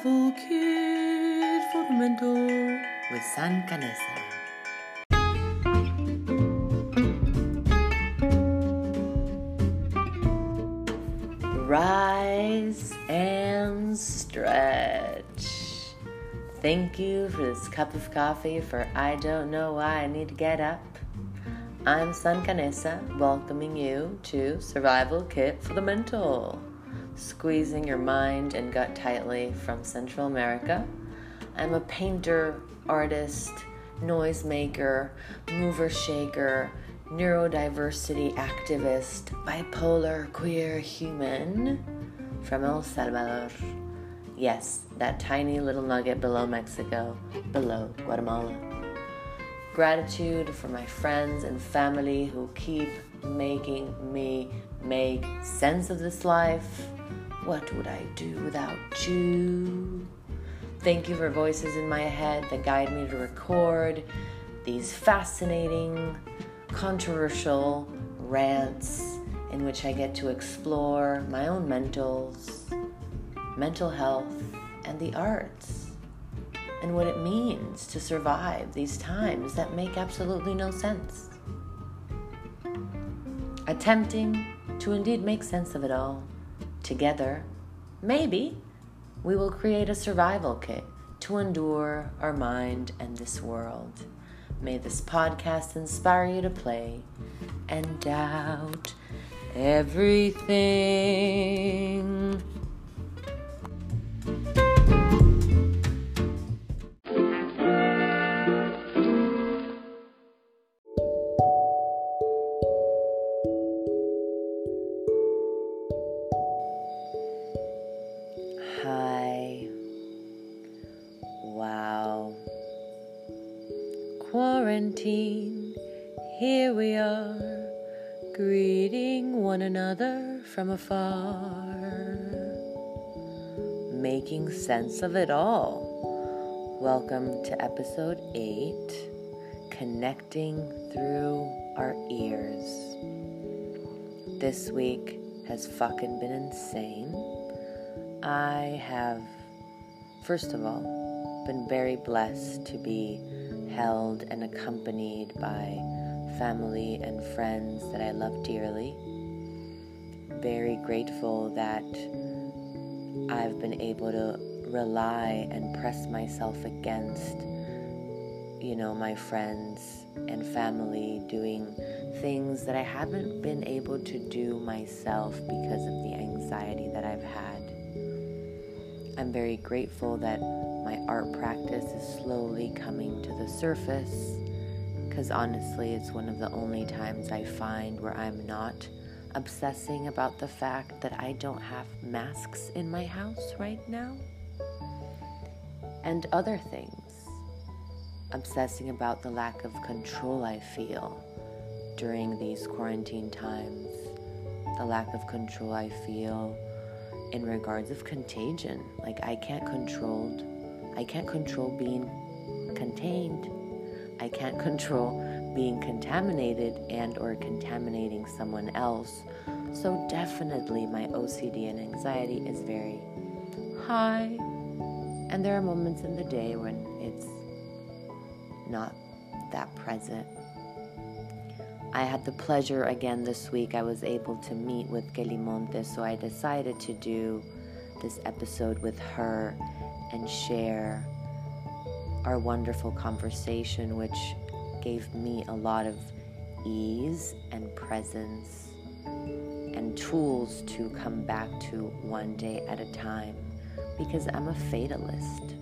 Survival Kit for the Mental with San Canesa. Rise and stretch. Thank you for this cup of coffee, for I don't know why I need to get up. I'm San Canesa, welcoming you to Survival Kit for the Mental squeezing your mind and gut tightly from Central America. I'm a painter, artist, noisemaker, mover shaker, neurodiversity activist, bipolar queer human from El Salvador. Yes, that tiny little nugget below Mexico, below Guatemala. Gratitude for my friends and family who keep making me make sense of this life what would I do without you? Thank you for voices in my head that guide me to record these fascinating, controversial rants in which I get to explore my own mentals, mental health, and the arts, and what it means to survive these times that make absolutely no sense. Attempting to indeed make sense of it all Together, maybe, we will create a survival kit to endure our mind and this world. May this podcast inspire you to play and doubt everything. Afar, making sense of it all. Welcome to episode 8 Connecting Through Our Ears. This week has fucking been insane. I have, first of all, been very blessed to be held and accompanied by family and friends that I love dearly. Very grateful that I've been able to rely and press myself against, you know, my friends and family doing things that I haven't been able to do myself because of the anxiety that I've had. I'm very grateful that my art practice is slowly coming to the surface because honestly, it's one of the only times I find where I'm not obsessing about the fact that I don't have masks in my house right now. And other things. Obsessing about the lack of control I feel during these quarantine times, the lack of control I feel in regards of contagion. Like I can't control I can't control being contained. I can't control being contaminated and or contaminating someone else. So definitely my OCD and anxiety is very high. And there are moments in the day when it's not that present. I had the pleasure again this week. I was able to meet with Kelly Montes, so I decided to do this episode with her and share our wonderful conversation, which gave me a lot of ease and presence and tools to come back to one day at a time because I'm a fatalist.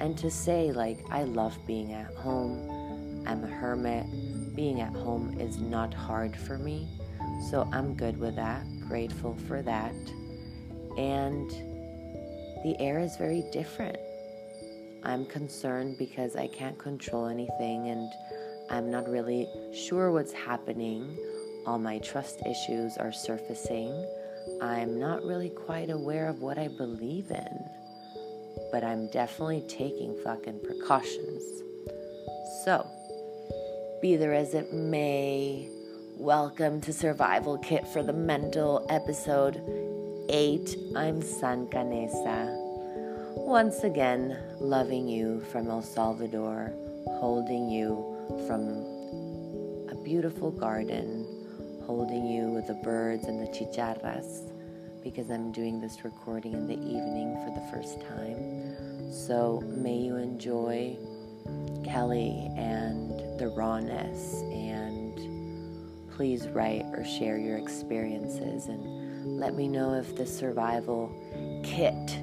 And to say, like, I love being at home, I'm a hermit, being at home is not hard for me. So I'm good with that, grateful for that. And the air is very different. I'm concerned because I can't control anything and I'm not really sure what's happening. All my trust issues are surfacing. I'm not really quite aware of what I believe in, but I'm definitely taking fucking precautions. So, be there as it may, welcome to Survival Kit for the Mental, episode 8. I'm San Canesa. Once again, loving you from El Salvador, holding you from a beautiful garden, holding you with the birds and the chicharras, because I'm doing this recording in the evening for the first time. So may you enjoy Kelly and the rawness, and please write or share your experiences and let me know if the survival kit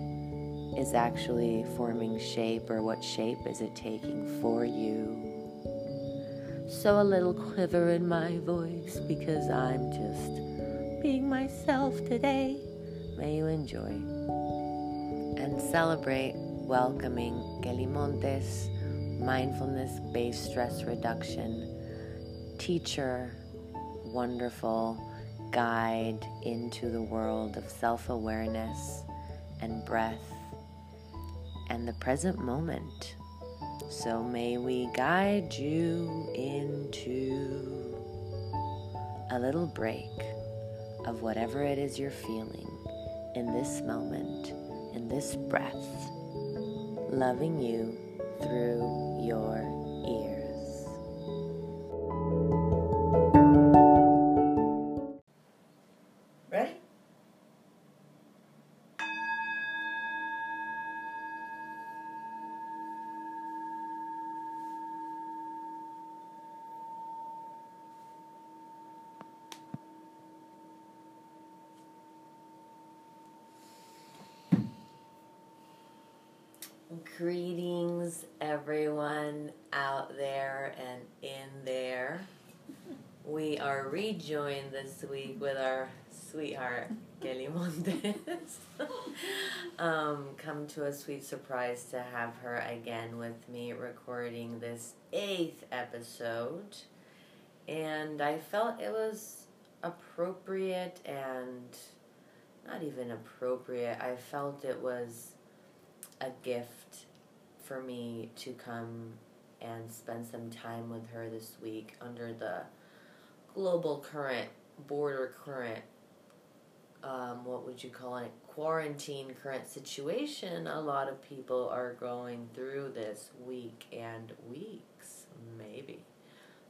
is actually forming shape or what shape is it taking for you. So a little quiver in my voice because I'm just being myself today. May you enjoy and celebrate welcoming Kelly Montes, mindfulness based stress reduction teacher, wonderful guide into the world of self awareness and breath and the present moment. So may we guide you into a little break of whatever it is you're feeling in this moment, in this breath, loving you through your Greetings, everyone out there and in there. We are rejoined this week with our sweetheart, Kelly Montes. um, come to a sweet surprise to have her again with me recording this eighth episode. And I felt it was appropriate and not even appropriate. I felt it was a gift for me to come and spend some time with her this week under the global current, border current, um, what would you call it, quarantine current situation a lot of people are going through this week and weeks, maybe.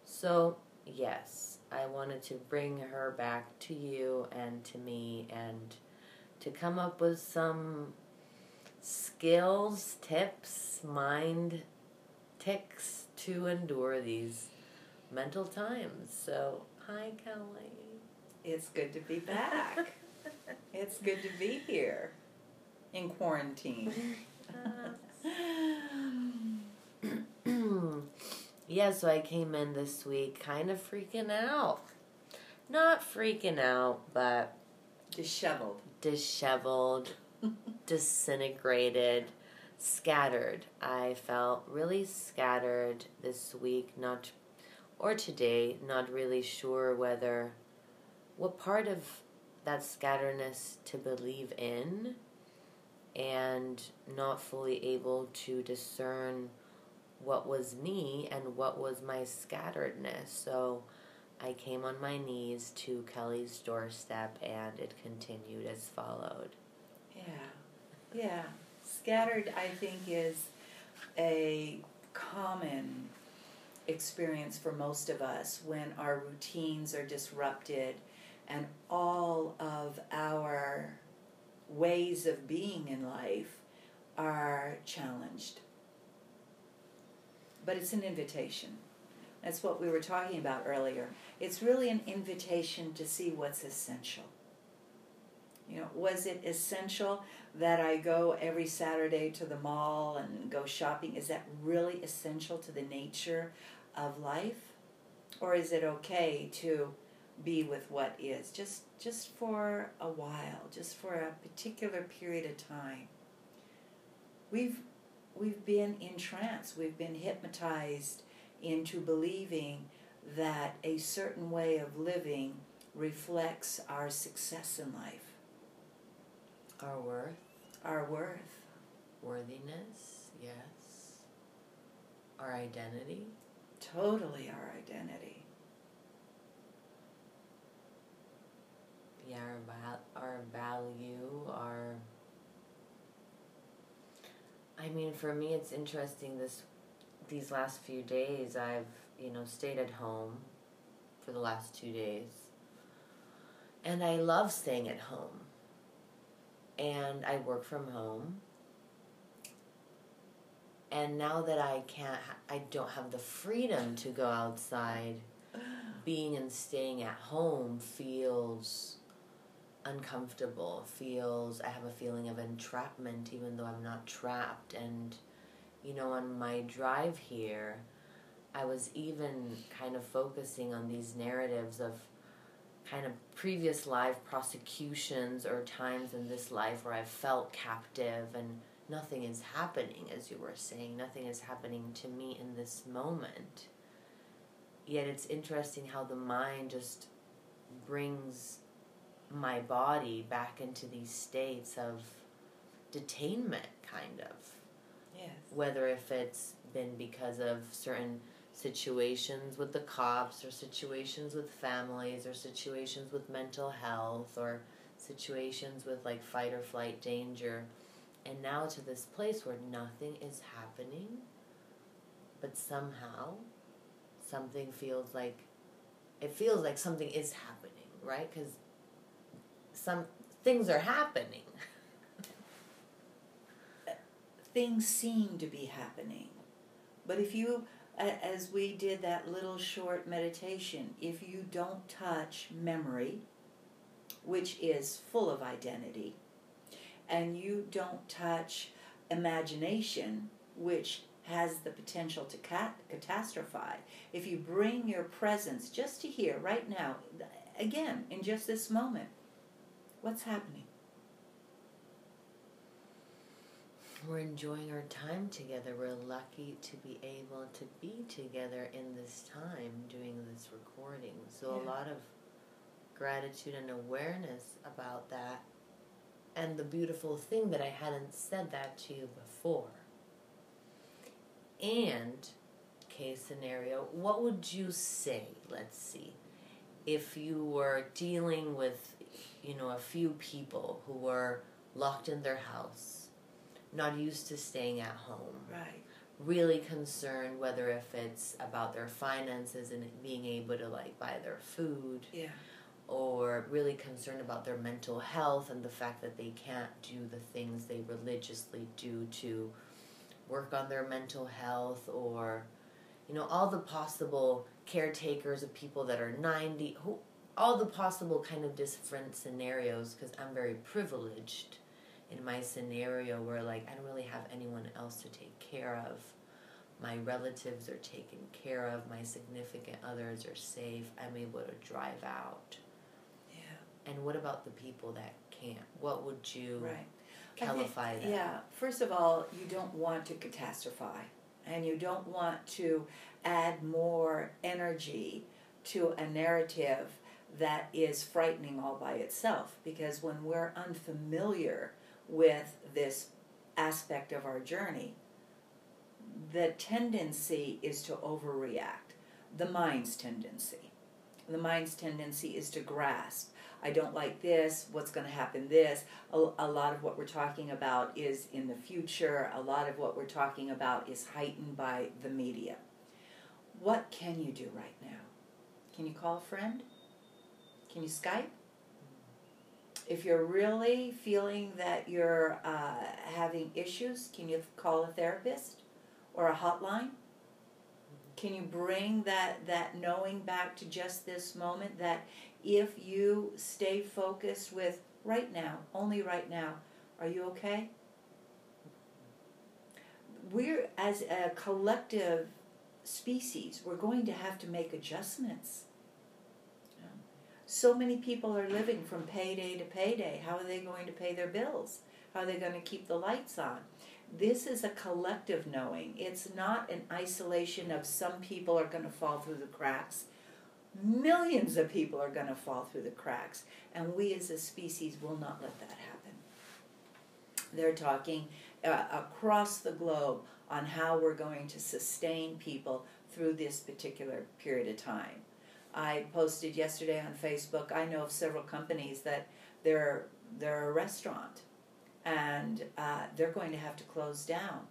So, yes, I wanted to bring her back to you and to me and to come up with some skills, tips, mind ticks to endure these mental times. So, hi, Kelly. It's good to be back. it's good to be here in quarantine. yeah, so I came in this week kind of freaking out. Not freaking out, but Disheveled. disheveled, disintegrated, scattered. I felt really scattered this week, not or today, not really sure whether what part of that scatteredness to believe in and not fully able to discern what was me and what was my scatteredness. So I came on my knees to Kelly's doorstep and it continued as followed. Yeah. Yeah. Scattered, I think, is a common experience for most of us when our routines are disrupted and all of our ways of being in life are challenged. But it's an invitation. That's what we were talking about earlier. It's really an invitation to see what's essential. You know, was it essential that I go every Saturday to the mall and go shopping? Is that really essential to the nature of life? Or is it okay to be with what is just just for a while, just for a particular period of time? We've we've been in trance, we've been hypnotized into believing that a certain way of living reflects our success in life, Our worth, our worth. worthiness, yes. Our identity, Totally our identity. yeah, our, val- our value, our I mean, for me, it's interesting. This these last few days, I've you know stayed at home for the last two days, and I love staying at home. And I work from home. And now that I can't, I don't have the freedom to go outside. Being and staying at home feels uncomfortable, feels, I have a feeling of entrapment even though I'm not trapped. And, you know, on my drive here, I was even kind of focusing on these narratives of kind of previous life prosecutions or times in this life where I've felt captive and nothing is happening, as you were saying. Nothing is happening to me in this moment. Yet it's interesting how the mind just brings my body back into these states of detainment, kind of. Yes. Whether if it's been because of certain situations with the cops or situations with families or situations with mental health or situations with like fight or flight danger and now to this place where nothing is happening but somehow something feels like it feels like something is happening right because some things are happening. things seem to be happening. But if you, as we did that little short meditation, if you don't touch memory, which is full of identity, and you don't touch imagination, which has the potential to cat- catastrophize, if you bring your presence just to here, right now, again, in just this moment, What's happening? We're enjoying our time together. We're lucky to be able to be together in this time doing this recording. So, yeah. a lot of gratitude and awareness about that. And the beautiful thing that I hadn't said that to you before. And, case scenario, what would you say, let's see, if you were dealing with you know, a few people who were locked in their house, not used to staying at home. Right. Really concerned whether if it's about their finances and being able to like buy their food. Yeah. Or really concerned about their mental health and the fact that they can't do the things they religiously do to work on their mental health or you know all the possible caretakers of people that are 90 who all the possible kind of different scenarios because I'm very privileged in my scenario where like I don't really have anyone else to take care of. My relatives are taken care of, my significant others are safe, I'm able to drive out. Yeah. And what about the people that can't? What would you right. qualify think, that? Yeah. First of all, you don't want to catastrophize and you don't want to add more energy to a narrative that is frightening all by itself because when we're unfamiliar with this aspect of our journey, the tendency is to overreact. The mind's tendency. The mind's tendency is to grasp. I don't like this, what's going to happen this. A, a, lot of what we're talking about is in the future. A lot of what we're talking about is heightened by the media. What can you do right now? Can you call a friend? Can you Skype? If you're really feeling that you're uh, having issues, can you call a therapist or a hotline? Can you bring that, that knowing back to just this moment that if you stay focused with right now, only right now, are you okay? We're, as a collective species, we're going to have to make adjustments so many people are living from payday to payday. How are they going to pay their bills? How are they going to keep the lights on? This is a collective knowing. It's not an isolation of some people are going to fall through the cracks. Millions of people are going to fall through the cracks, and we as a species will not let that happen. They're talking uh, across the globe on how we're going to sustain people through this particular period of time. I posted yesterday on Facebook. I know of several companies that they're they're a restaurant, and uh, they're going to have to close down.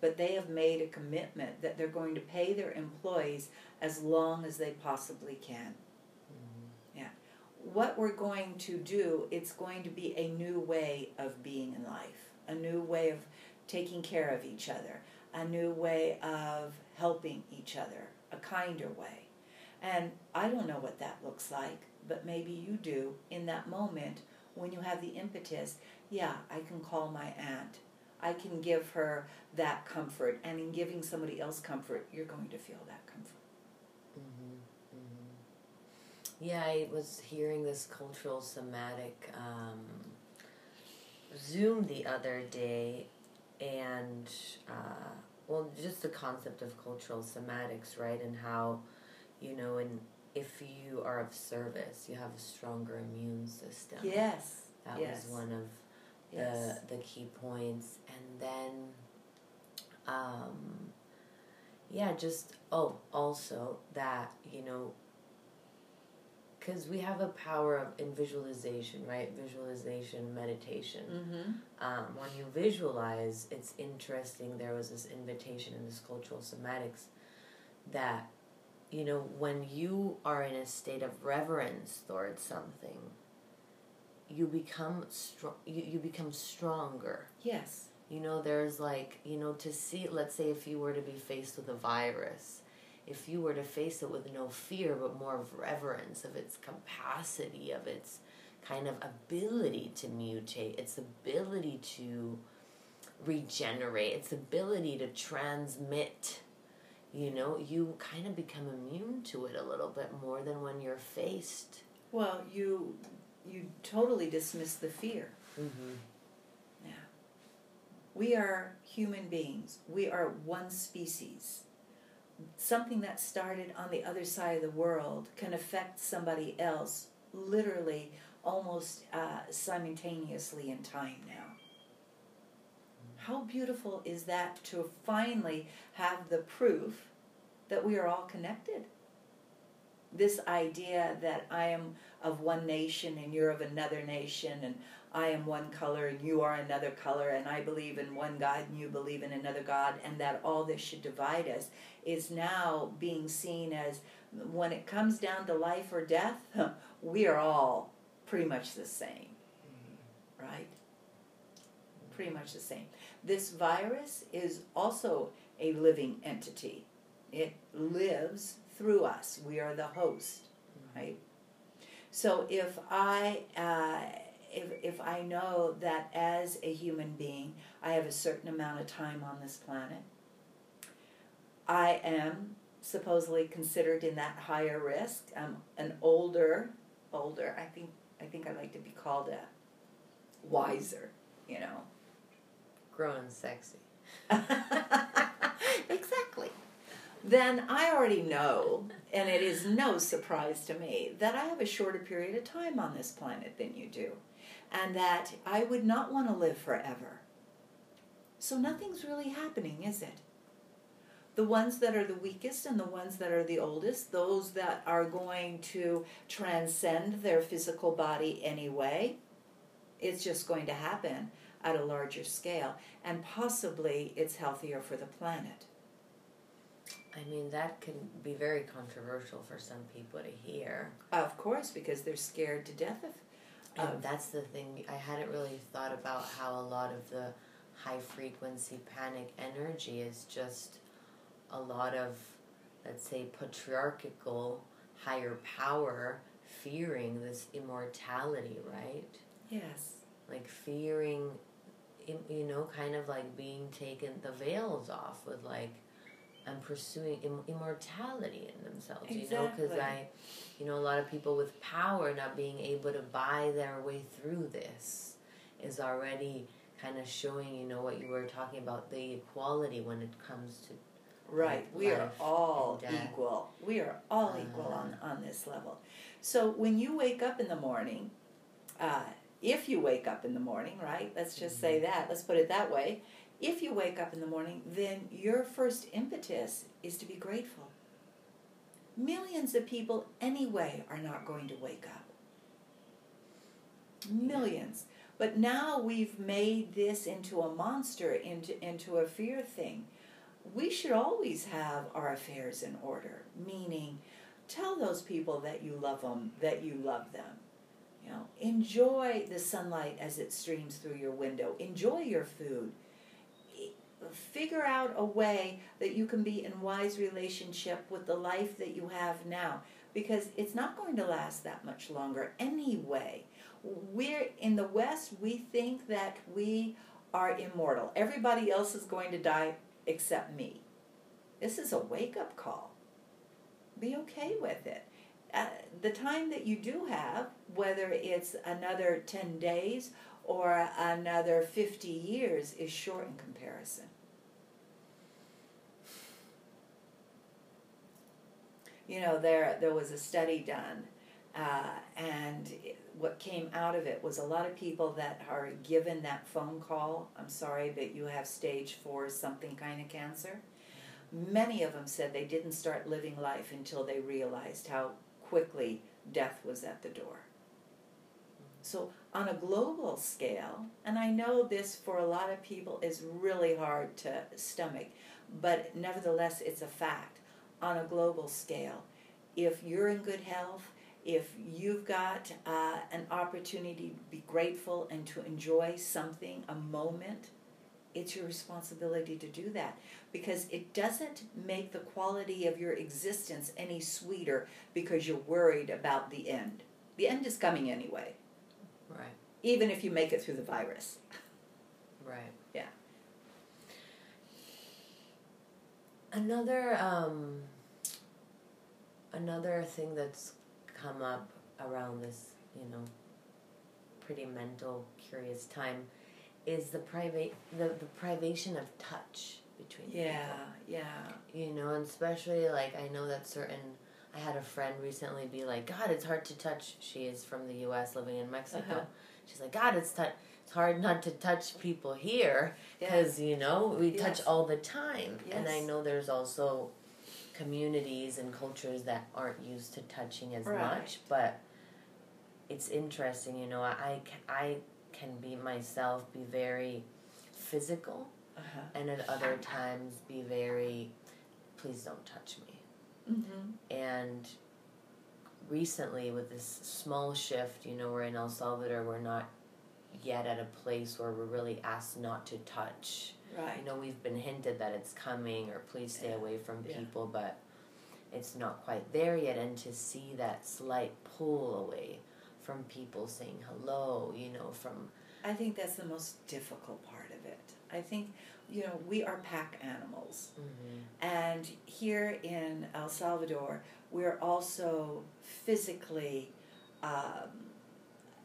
But they have made a commitment that they're going to pay their employees as long as they possibly can. Mm-hmm. Yeah. What we're going to do, it's going to be a new way of being in life, a new way of taking care of each other, a new way of helping each other, a kinder way. And I don't know what that looks like, but maybe you do in that moment when you have the impetus. Yeah, I can call my aunt. I can give her that comfort. And in giving somebody else comfort, you're going to feel that comfort. Mm-hmm. Mm-hmm. Yeah, I was hearing this cultural somatic um, Zoom the other day, and uh, well, just the concept of cultural somatics, right? And how, you know, and if you are of service, you have a stronger immune system. Yes. That yes. was one of yes. the the key points, and then, um, yeah, just oh, also that you know, because we have a power of in visualization, right? Visualization, meditation. Mm-hmm. Um, when you visualize, it's interesting. There was this invitation in this cultural somatics that, you know, when you are in a state of reverence towards something, you become strong. You, you become stronger. Yes. You know, there's like you know to see. Let's say if you were to be faced with a virus, if you were to face it with no fear but more of reverence of its capacity of its kind of ability to mutate its ability to regenerate its ability to transmit you know you kind of become immune to it a little bit more than when you're faced Well, you you totally dismiss the fear. mm-hmm. Yeah. We are human beings. We are one species. Something that started on the other side of the world can affect somebody else literally almost uh, simultaneously in time now. How beautiful is that to finally have the proof that we are all connected? This idea that I am of one nation and you're of another nation and I am one color and you are another color and I believe in one God and you believe in another God and that all this should divide us is now being seen as when it comes down to life or death, we are all pretty much the same. Mm-hmm. Right? Pretty much the same. This virus is also a living entity. It lives through us. We are the host, right? So if I uh, if if I know that as a human being I have a certain amount of time on this planet, I am supposedly considered in that higher risk. I'm an older, older. I think I think I like to be called a wiser. You know. Grown and sexy exactly. Then I already know, and it is no surprise to me, that I have a shorter period of time on this planet than you do, and that I would not want to live forever. So nothing's really happening, is it? The ones that are the weakest and the ones that are the oldest, those that are going to transcend their physical body anyway, it's just going to happen at a larger scale, and possibly it's healthier for the planet. i mean that can be very controversial for some people to hear Of course, because they're scared to death of. Of that's the thing. I hadn't really thought about how a lot of the high frequency panic energy is just a lot of, let's say, patriarchal higher power fearing this immortality, right? yes, Like fearing, you know, kind of like being taken the veils off with like, and pursuing Im- immortality in themselves, you know, because I, you know, a lot of people with power not being able to buy their way through this is already kind of showing, you know, what you were talking about the equality when it comes to right. We are all equal. We are all equal on on this level. So when you wake up in the morning, uh, if you wake up in the morning, right? Let's just say mm-hmm. that. Let's put it that way. If you wake up in the morning, then your first impetus is to be grateful. Millions of people, anyway, are not going to wake up. Millions. But now we've made this into a monster, into, into a fear thing. We should always have our affairs in order, meaning tell those people that you love them, that you love them. Know, enjoy the sunlight as it streams through your window. Enjoy your food. Figure out a way that you can be in wise relationship with the life that you have now because it's not going to last that much longer anyway. We're in the West, we think that we are immortal. Everybody else is going to die except me. This is a wake up call. Be okay with it. Uh, the time that you do have, whether it's another 10 days or another 50 years, is short in comparison. You know, there, there was a study done, uh, and what came out of it was a lot of people that are given that phone call I'm sorry, but you have stage four something kind of cancer. Many of them said they didn't start living life until they realized how quickly death was at the door. So, on a global scale, and I know this for a lot of people is really hard to stomach, but nevertheless, it's a fact. On a global scale, if you're in good health, if you've got uh, an opportunity to be grateful and to enjoy something, a moment, it's your responsibility to do that because it doesn't make the quality of your existence any sweeter because you're worried about the end. The end is coming anyway. Right. Even if you make it through the virus. Right. Yeah. Another um another thing that's come up around this, you know, pretty mental curious time is the private the, the privation of touch between Yeah, people. yeah. You know, and especially like I know that certain I had a friend recently be like, God, it's hard to touch. She is from the U.S. living in Mexico. Uh-huh. She's like, God, it's it's hard not to touch people here because you know we Yes. touch all the time. yes. And I know there's also communities and cultures that aren't used to touching as Right. much, but it's interesting. You know, I I I can be myself, be very physical, Uh-huh. and at other times be very, please don't touch me. Mm-hmm. And recently, with this small shift, you know, we're in El Salvador, we're not yet at a place where we're really asked not to touch. Right. You know, we've been hinted that it's coming or please stay Yeah. away from Yeah. people, but it's not quite there yet. And to see that slight pull away from people saying hello, you know, from I think that's the most difficult part of it. I think, you know, we are pack animals. And here in El Salvador, we're also physically um,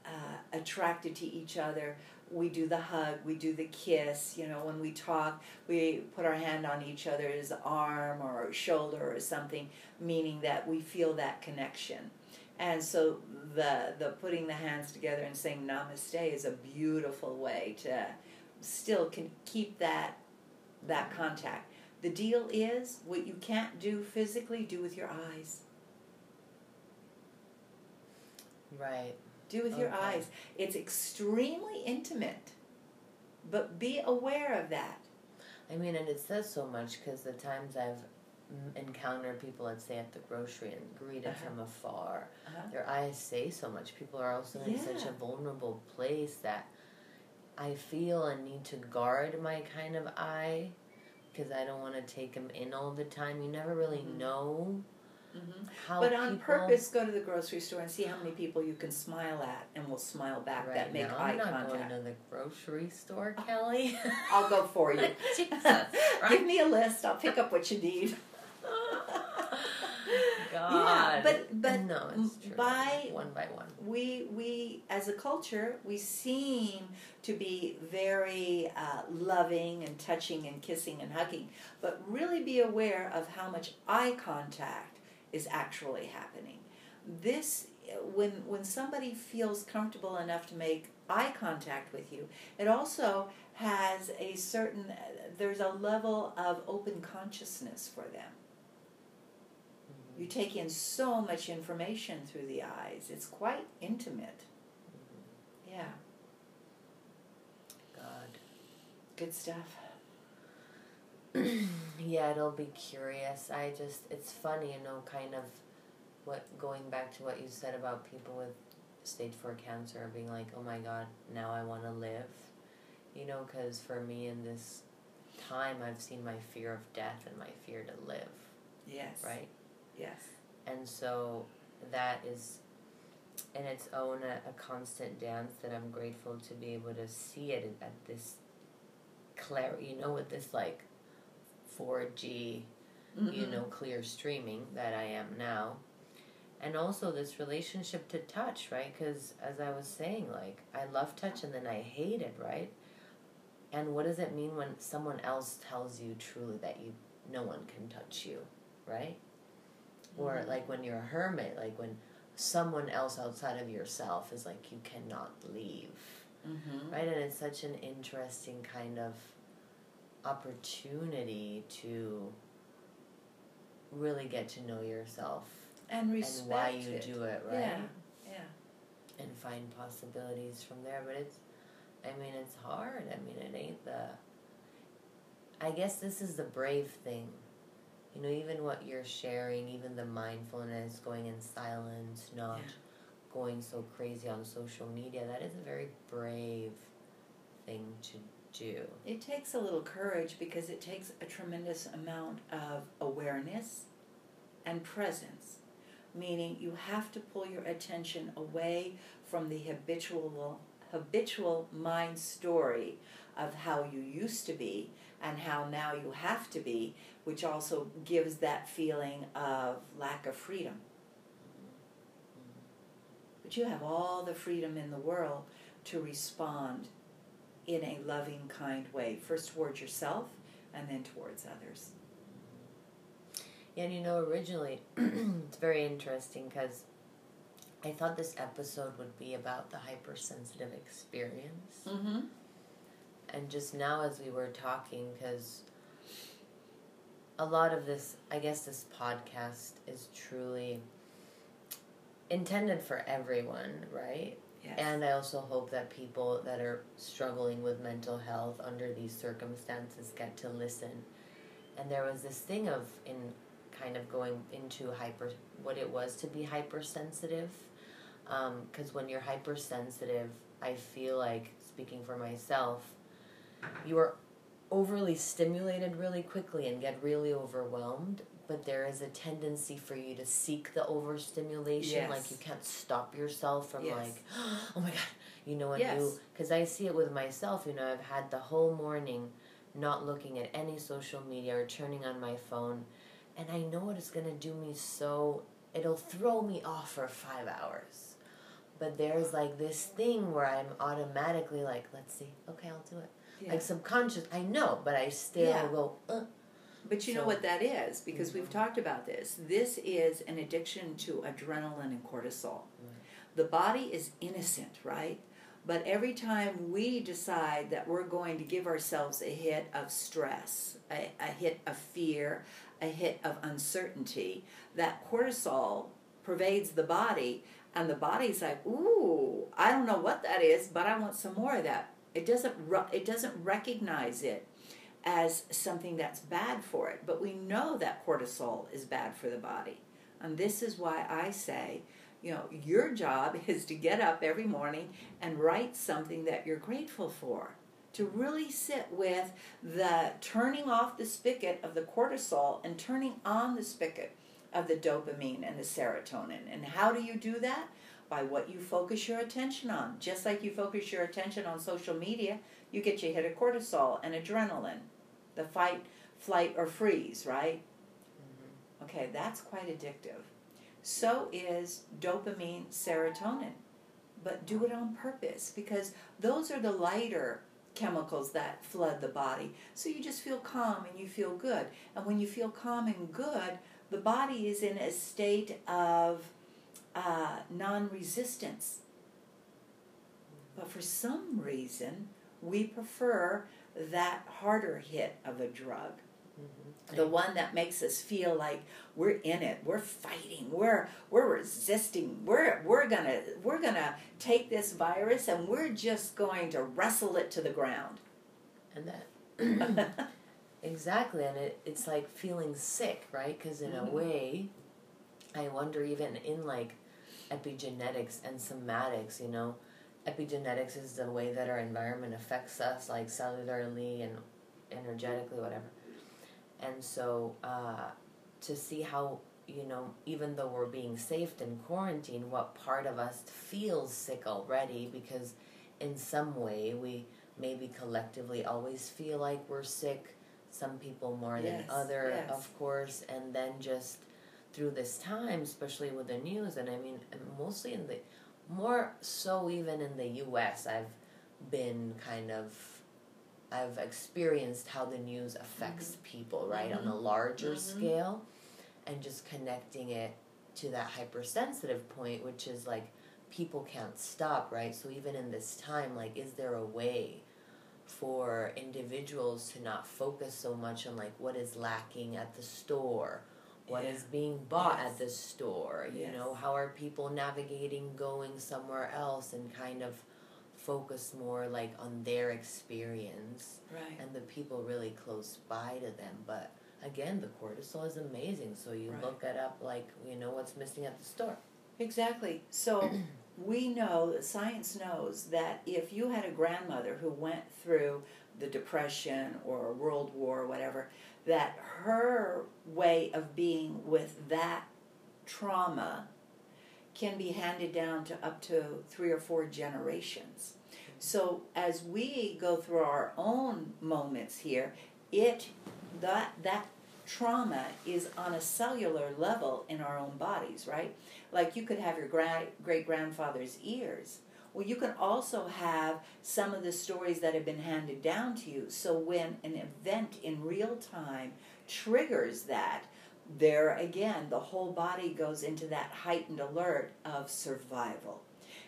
uh, attracted to each other. We do the hug, we do the kiss. You know, when we talk, we put our hand on each other's arm or shoulder or something, meaning that we feel that connection. And so the the putting the hands together and saying namaste is a beautiful way to still can keep that that contact. The deal is what you can't do physically, do with your eyes. right. Do with your eyes. It's extremely intimate, but be aware of that. I mean, and it says so much because the times I've mm, encountered people, let's say at the grocery and greeted Uh-huh. from afar, Uh-huh. their eyes say so much. People are also in such a vulnerable place that I feel a need to guard my kind of eye because I don't want to take them in all the time. You never really Mhm. know hmm how But on people, purpose, go to the grocery store and see how many people you can smile at, and will smile back Right that make now, eye I'm not contact. going to the grocery store, Kelly. I'll go for you. Jesus, Give me a list. I'll pick up what you need. God. but- but no, it's true. by- one by one. we we as a culture we seem to be very uh, loving and touching and kissing and hugging but really be aware of how much eye contact is actually happening this when when somebody feels comfortable enough to make eye contact with you it also has a certain there's a level of open consciousness for them you take in so much information through the eyes. It's quite intimate. Yeah. God. Good stuff. yeah, it'll be curious. I just, it's funny, you know, kind of what, going back to what you said about people with stage 4 cancer being like, oh my god, now I want to live. You know, because for me in this time, I've seen my fear of death and my fear to live. Yes. Right? Yes. And so that is in its own a, a, constant dance that I'm grateful to be able to see it at this clarity, you know, with this like 4G, mm-hmm. you know, clear streaming that I am now. And also this relationship to touch, right? Because as I was saying, like, I love touch and then I hate it, right? And what does it mean when someone else tells you truly that you no one can touch you, right? Mm-hmm. Or like when you're a hermit, like when someone else outside of yourself is like you cannot leave, mm-hmm. right? And it's such an interesting kind of opportunity to really get to know yourself and respect and why you it. do it, right? Yeah, yeah. And find possibilities from there, but it's I mean, it's hard. I mean, it ain't the. I guess this is the brave thing. You know, even what you're sharing, even the mindfulness, going in silence, not yeah. going so crazy on social media, that is a very brave thing to do. It takes a little courage because it takes a tremendous amount of awareness and presence, meaning you have to pull your attention away from the habitual habitual mind story of how you used to be and how now you have to be, which also gives that feeling of lack of freedom. But you have all the freedom in the world to respond in a loving, kind way, first towards yourself and then towards others. Yeah, and you know, originally, it's very interesting because I thought this episode would be about the hypersensitive experience. Mm-hmm. And just now, as we were talking, because a lot of this, I guess, this podcast is truly intended for everyone, right? Yes. And I also hope that people that are struggling with mental health under these circumstances get to listen. And there was this thing of in kind of going into hyper what it was to be hypersensitive because um, when you're hypersensitive, I feel like, speaking for myself, you are overly stimulated really quickly and get really overwhelmed. But there is a tendency for you to seek the overstimulation. Yes. Like you can't stop yourself from yes. like, oh my god, you know, what yes. you because I see it with myself. You know, I've had the whole morning not looking at any social media or turning on my phone, and I know what it's gonna do me so. It'll throw me off for five hours but there's like this thing where I'm automatically like, let's see, okay, I'll do it. Yeah. Like subconscious, I know, but I still yeah. go. Uh. But you so, know what that is because mm-hmm. we've talked about this. This is an addiction to adrenaline and cortisol. The body is innocent, right? But every time we decide that we're going to give ourselves a hit of stress, a, a hit of fear, a hit of uncertainty, that cortisol pervades the body and the body's like, "Ooh, I don't know what that is, but I want some more of that." It doesn't it doesn't recognize it as something that's bad for it, but we know that cortisol is bad for the body. And this is why I say, you know, your job is to get up every morning and write something that you're grateful for. To really sit with the turning off the spigot of the cortisol and turning on the spigot of the dopamine and the serotonin. And how do you do that? By what you focus your attention on. Just like you focus your attention on social media, you get your hit of cortisol and adrenaline, the fight, flight, or freeze, right? Mm-hmm. Okay, that's quite addictive. So is dopamine, serotonin. But do it on purpose because those are the lighter chemicals that flood the body. So you just feel calm and you feel good. And when you feel calm and good, the body is in a state of uh, non resistance. But for some reason, we prefer that harder hit of a drug. Mm-hmm. The one that makes us feel like we're in it, we're fighting, we're we're resisting, we're we're gonna we're gonna take this virus and we're just going to wrestle it to the ground. And that exactly, and it, it's like feeling sick, right? Because in mm-hmm. a way, I wonder even in like epigenetics and somatics, you know, epigenetics is the way that our environment affects us, like cellularly and energetically, whatever. And so uh, to see how, you know, even though we're being saved in quarantine, what part of us feels sick already because in some way we maybe collectively always feel like we're sick some people more yes, than other yes. of course and then just through this time especially with the news and i mean mostly in the more so even in the us i've been kind of i've experienced how the news affects mm-hmm. people right mm-hmm. on a mm-hmm. larger mm-hmm. scale and just connecting it to that hypersensitive point which is like people can't stop, right? So even in this time, like, is there a way for individuals to not focus so much on like what is lacking at the store? What yeah. is being bought yes. at the store you yes. know how are people navigating going somewhere else and kind of focus more like on their experience right. and the people really close by to them but again the cortisol is amazing so you right. look it up like you know what's missing at the store exactly so we know, science knows that if you had a grandmother who went through the Depression or World War or whatever, that her way of being with that trauma can be handed down to up to three or four generations. So as we go through our own moments here, it that that trauma is on a cellular level in our own bodies, right? Like you could have your gra- great grandfather's ears. Well, you can also have some of the stories that have been handed down to you. So when an event in real time triggers that, there again, the whole body goes into that heightened alert of survival.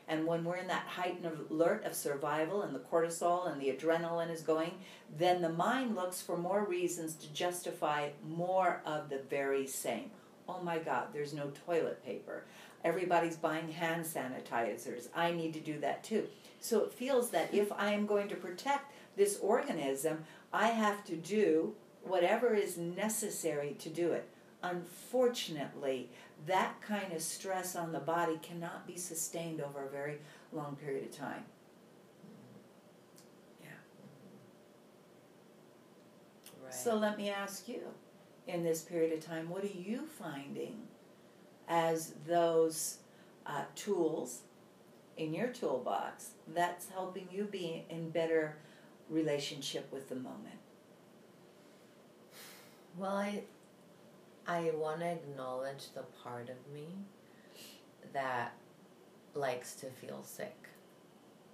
And when we're in that heightened alert of survival and the cortisol and the adrenaline is going, then the mind looks for more reasons to justify more of the very same. Oh my God, there's no toilet paper. Everybody's buying hand sanitizers. I need to do that too. So it feels that if I am going to protect this organism, I have to do whatever is necessary to do it. Unfortunately, that kind of stress on the body cannot be sustained over a very long period of time. Yeah. Right. So let me ask you, in this period of time, what are you finding as those uh, tools in your toolbox that's helping you be in better relationship with the moment? Well, I I want to acknowledge the part of me that likes to feel sick,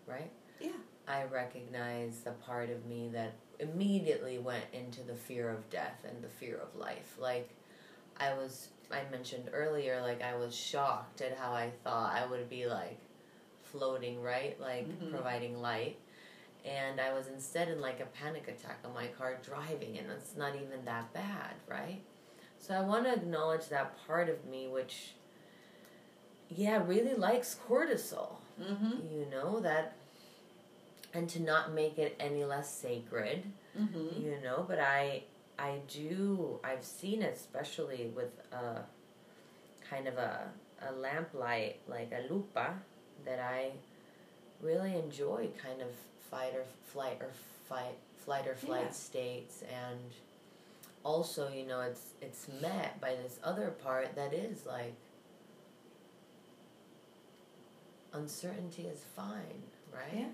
right? Yeah. I recognize the part of me that immediately went into the fear of death and the fear of life. Like, I was, I mentioned earlier, like, I was shocked at how I thought I would be, like, floating, right? Like, mm-hmm. providing light. And I was instead in, like, a panic attack on my car driving, and it's not even that bad, right? So I want to acknowledge that part of me which, yeah, really likes cortisol. Mm-hmm. You know, that, and to not make it any less sacred, mm-hmm. you know, but I, I do, I've seen it, especially with a kind of a, a lamplight, like a lupa, that I really enjoy kind of fight or flight or fight, flight or flight yeah. states and also, you know, it's it's met by this other part that is like uncertainty is fine, right? Yeah.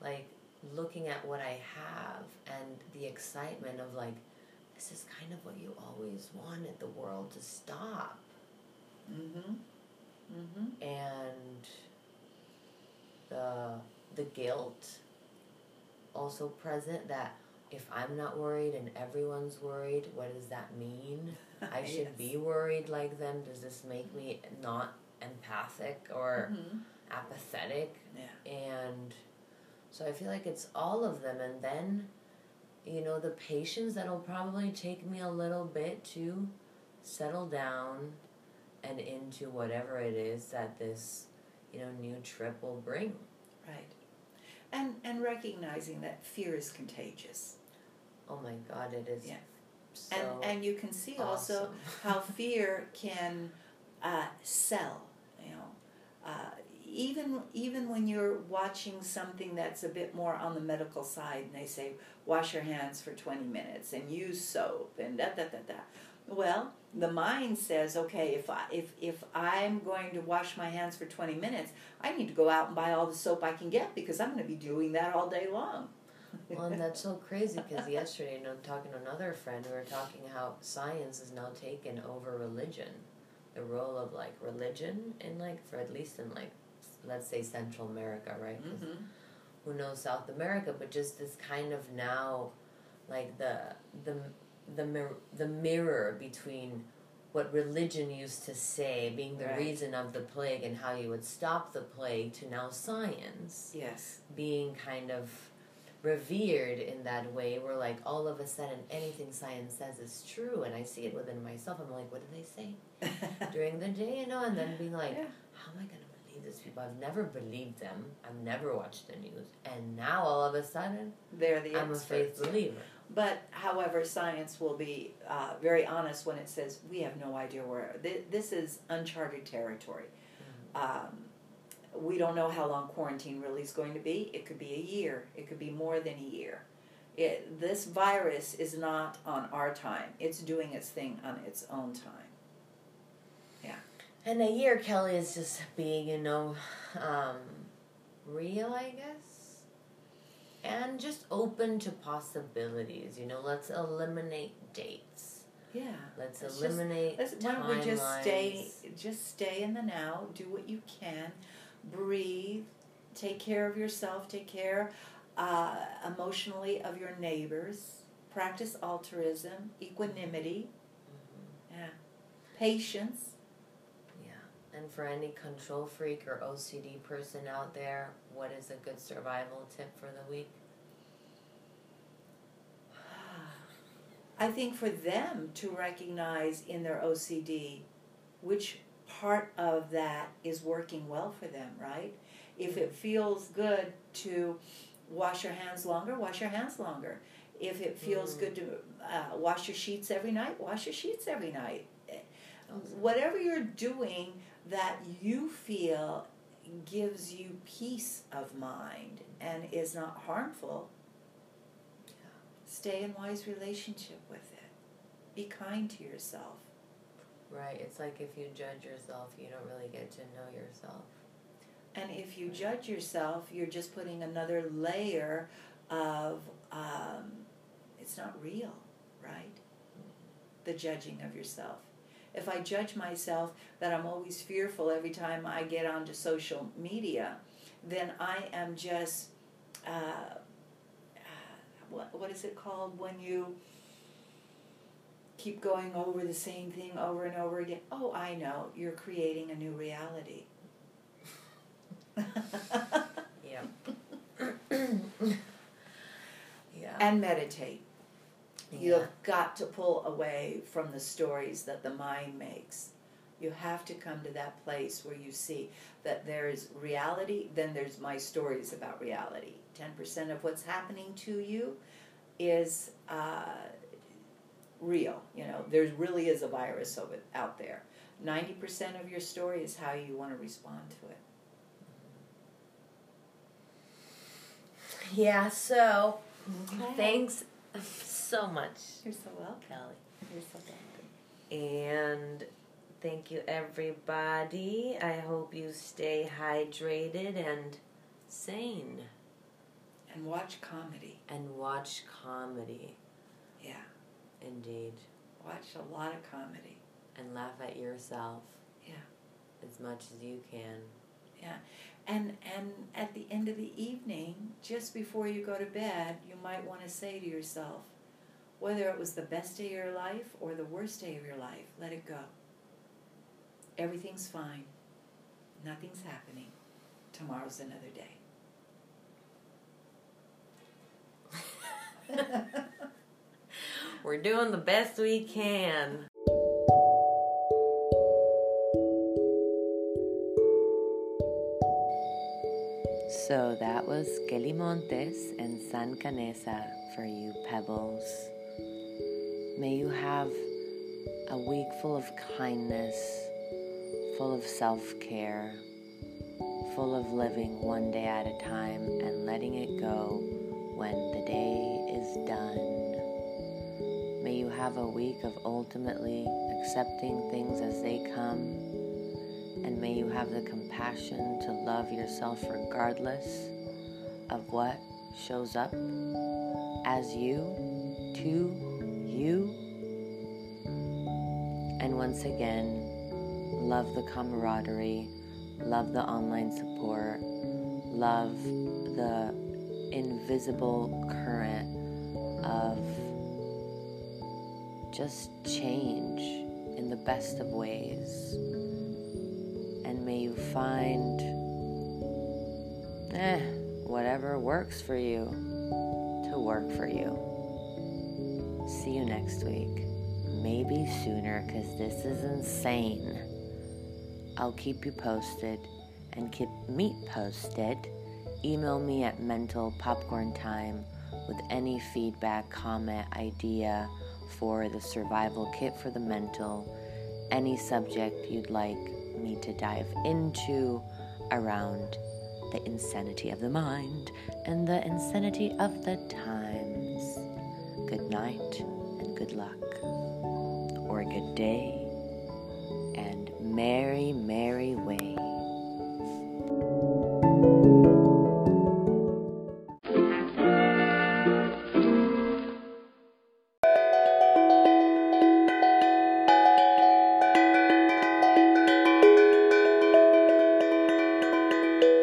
Like looking at what I have and the excitement of like this is kind of what you always wanted the world to stop. Mhm. Mhm. And the the guilt also present that if I'm not worried and everyone's worried, what does that mean? I should yes. be worried like them. Does this make me not empathic or mm-hmm. apathetic? Yeah. And so I feel like it's all of them. And then, you know, the patience that'll probably take me a little bit to settle down and into whatever it is that this, you know, new trip will bring. Right. And and recognizing that fear is contagious Oh my God, it is. Yeah. So and and you can see also how fear can uh, sell. You know, uh, even even when you're watching something that's a bit more on the medical side, and they say wash your hands for twenty minutes and use soap and da da da da. Well, the mind says, okay, if I if if I'm going to wash my hands for twenty minutes, I need to go out and buy all the soap I can get because I'm going to be doing that all day long. Well, and that's so crazy because yesterday, you know, talking to another friend, we were talking how science has now taken over religion, the role of like religion in like for at least in like let's say Central America, right? Mhm. Who knows South America? But just this kind of now, like the the the mir- the mirror between what religion used to say being the Right. reason of the plague and how you would stop the plague to now science Yes. being kind of revered in that way where like all of a sudden anything science says is true and i see it within myself i'm like what do they say during the day you know and then being like Yeah. how am i going to believe these people i've never believed them i've never watched the news and now all of a sudden They're the i'm a faith experts. believer But, however, science will be uh, very honest when it says we have no idea where. Th- this is uncharted territory. Um, we don't know how long quarantine really is going to be. It could be a year. It could be more than a year. It, this virus is not on our time. It's doing its thing on its own time. Yeah. And a year kelly is just being you know um, real i guess and just open to possibilities you know let's eliminate dates Yeah. let's Let's just- eliminate Let's, why don't we just stay, just stay in the now, do what you can, breathe, take care of yourself, take care uh, emotionally of your neighbors, practice altruism, equanimity, Mhm. yeah, patience. Yeah. And for any control freak or OCD person out there, what is a good survival tip for the week? I think for them to recognize in their OCD which part of that is working well for them, right? If it feels good to wash your hands longer, wash your hands longer. If it feels Mm. good to uh, wash your sheets every night, wash your sheets every night. Awesome. Whatever you're doing that you feel gives you peace of mind and is not harmful, stay in wise relationship with it. Be kind to yourself. Right. It's like if you judge yourself, you don't really get to know yourself. And if you judge yourself, you're just putting another layer of, um, it's not real, right? The judging of yourself. If I judge myself that I'm always fearful every time I get onto social media, then I am just, uh, uh, what, what is it called when you keep going over the same thing over and over again? Oh, I know, you're creating a new reality. Yeah. yeah. and meditate. You've got to pull away from the stories that the mind makes. You have to come to that place where you see that there is reality, then there's my stories about reality. 10% of what's happening to you is uh, real. You know, there really is a virus of it out there. 90% of your story is how you want to respond to it. Yeah, so thanks so much, You're so welcome. Kelly. You're so welcome. And thank you, everybody. I hope you stay hydrated and sane And watch comedy. and watch comedy. Yeah. Indeed. Watch a lot of comedy. And laugh at yourself. Yeah. As much as you can. Yeah. And and at the end of the evening, just before you go to bed, you might want to say to yourself, whether it was the best day of your life or the worst day of your life, let it go. Everything's fine. Nothing's happening. Tomorrow's another day. We're doing the best we can. So that was Kelly Montes and San Canesa for you pebbles. May you have a week full of kindness, full of self care, full of living one day at a time and letting it go when the day is done. May you have a week of ultimately accepting things as they come, and may you have the compassion to love yourself regardless of what shows up as you to you. And once again, love the camaraderie, love the online support, love the invisible current of just change in the best of ways. And may you find, eh, whatever works for you to work for you. See you next week. Maybe sooner, because this is insane. I'll keep you posted and keep me posted. Email me at mentalpopcorntime with any feedback, comment, idea for the survival kit for the mental, any subject you'd like me to dive into around the insanity of the mind and the insanity of the times. Good night and good luck, or good day and merry, merry way.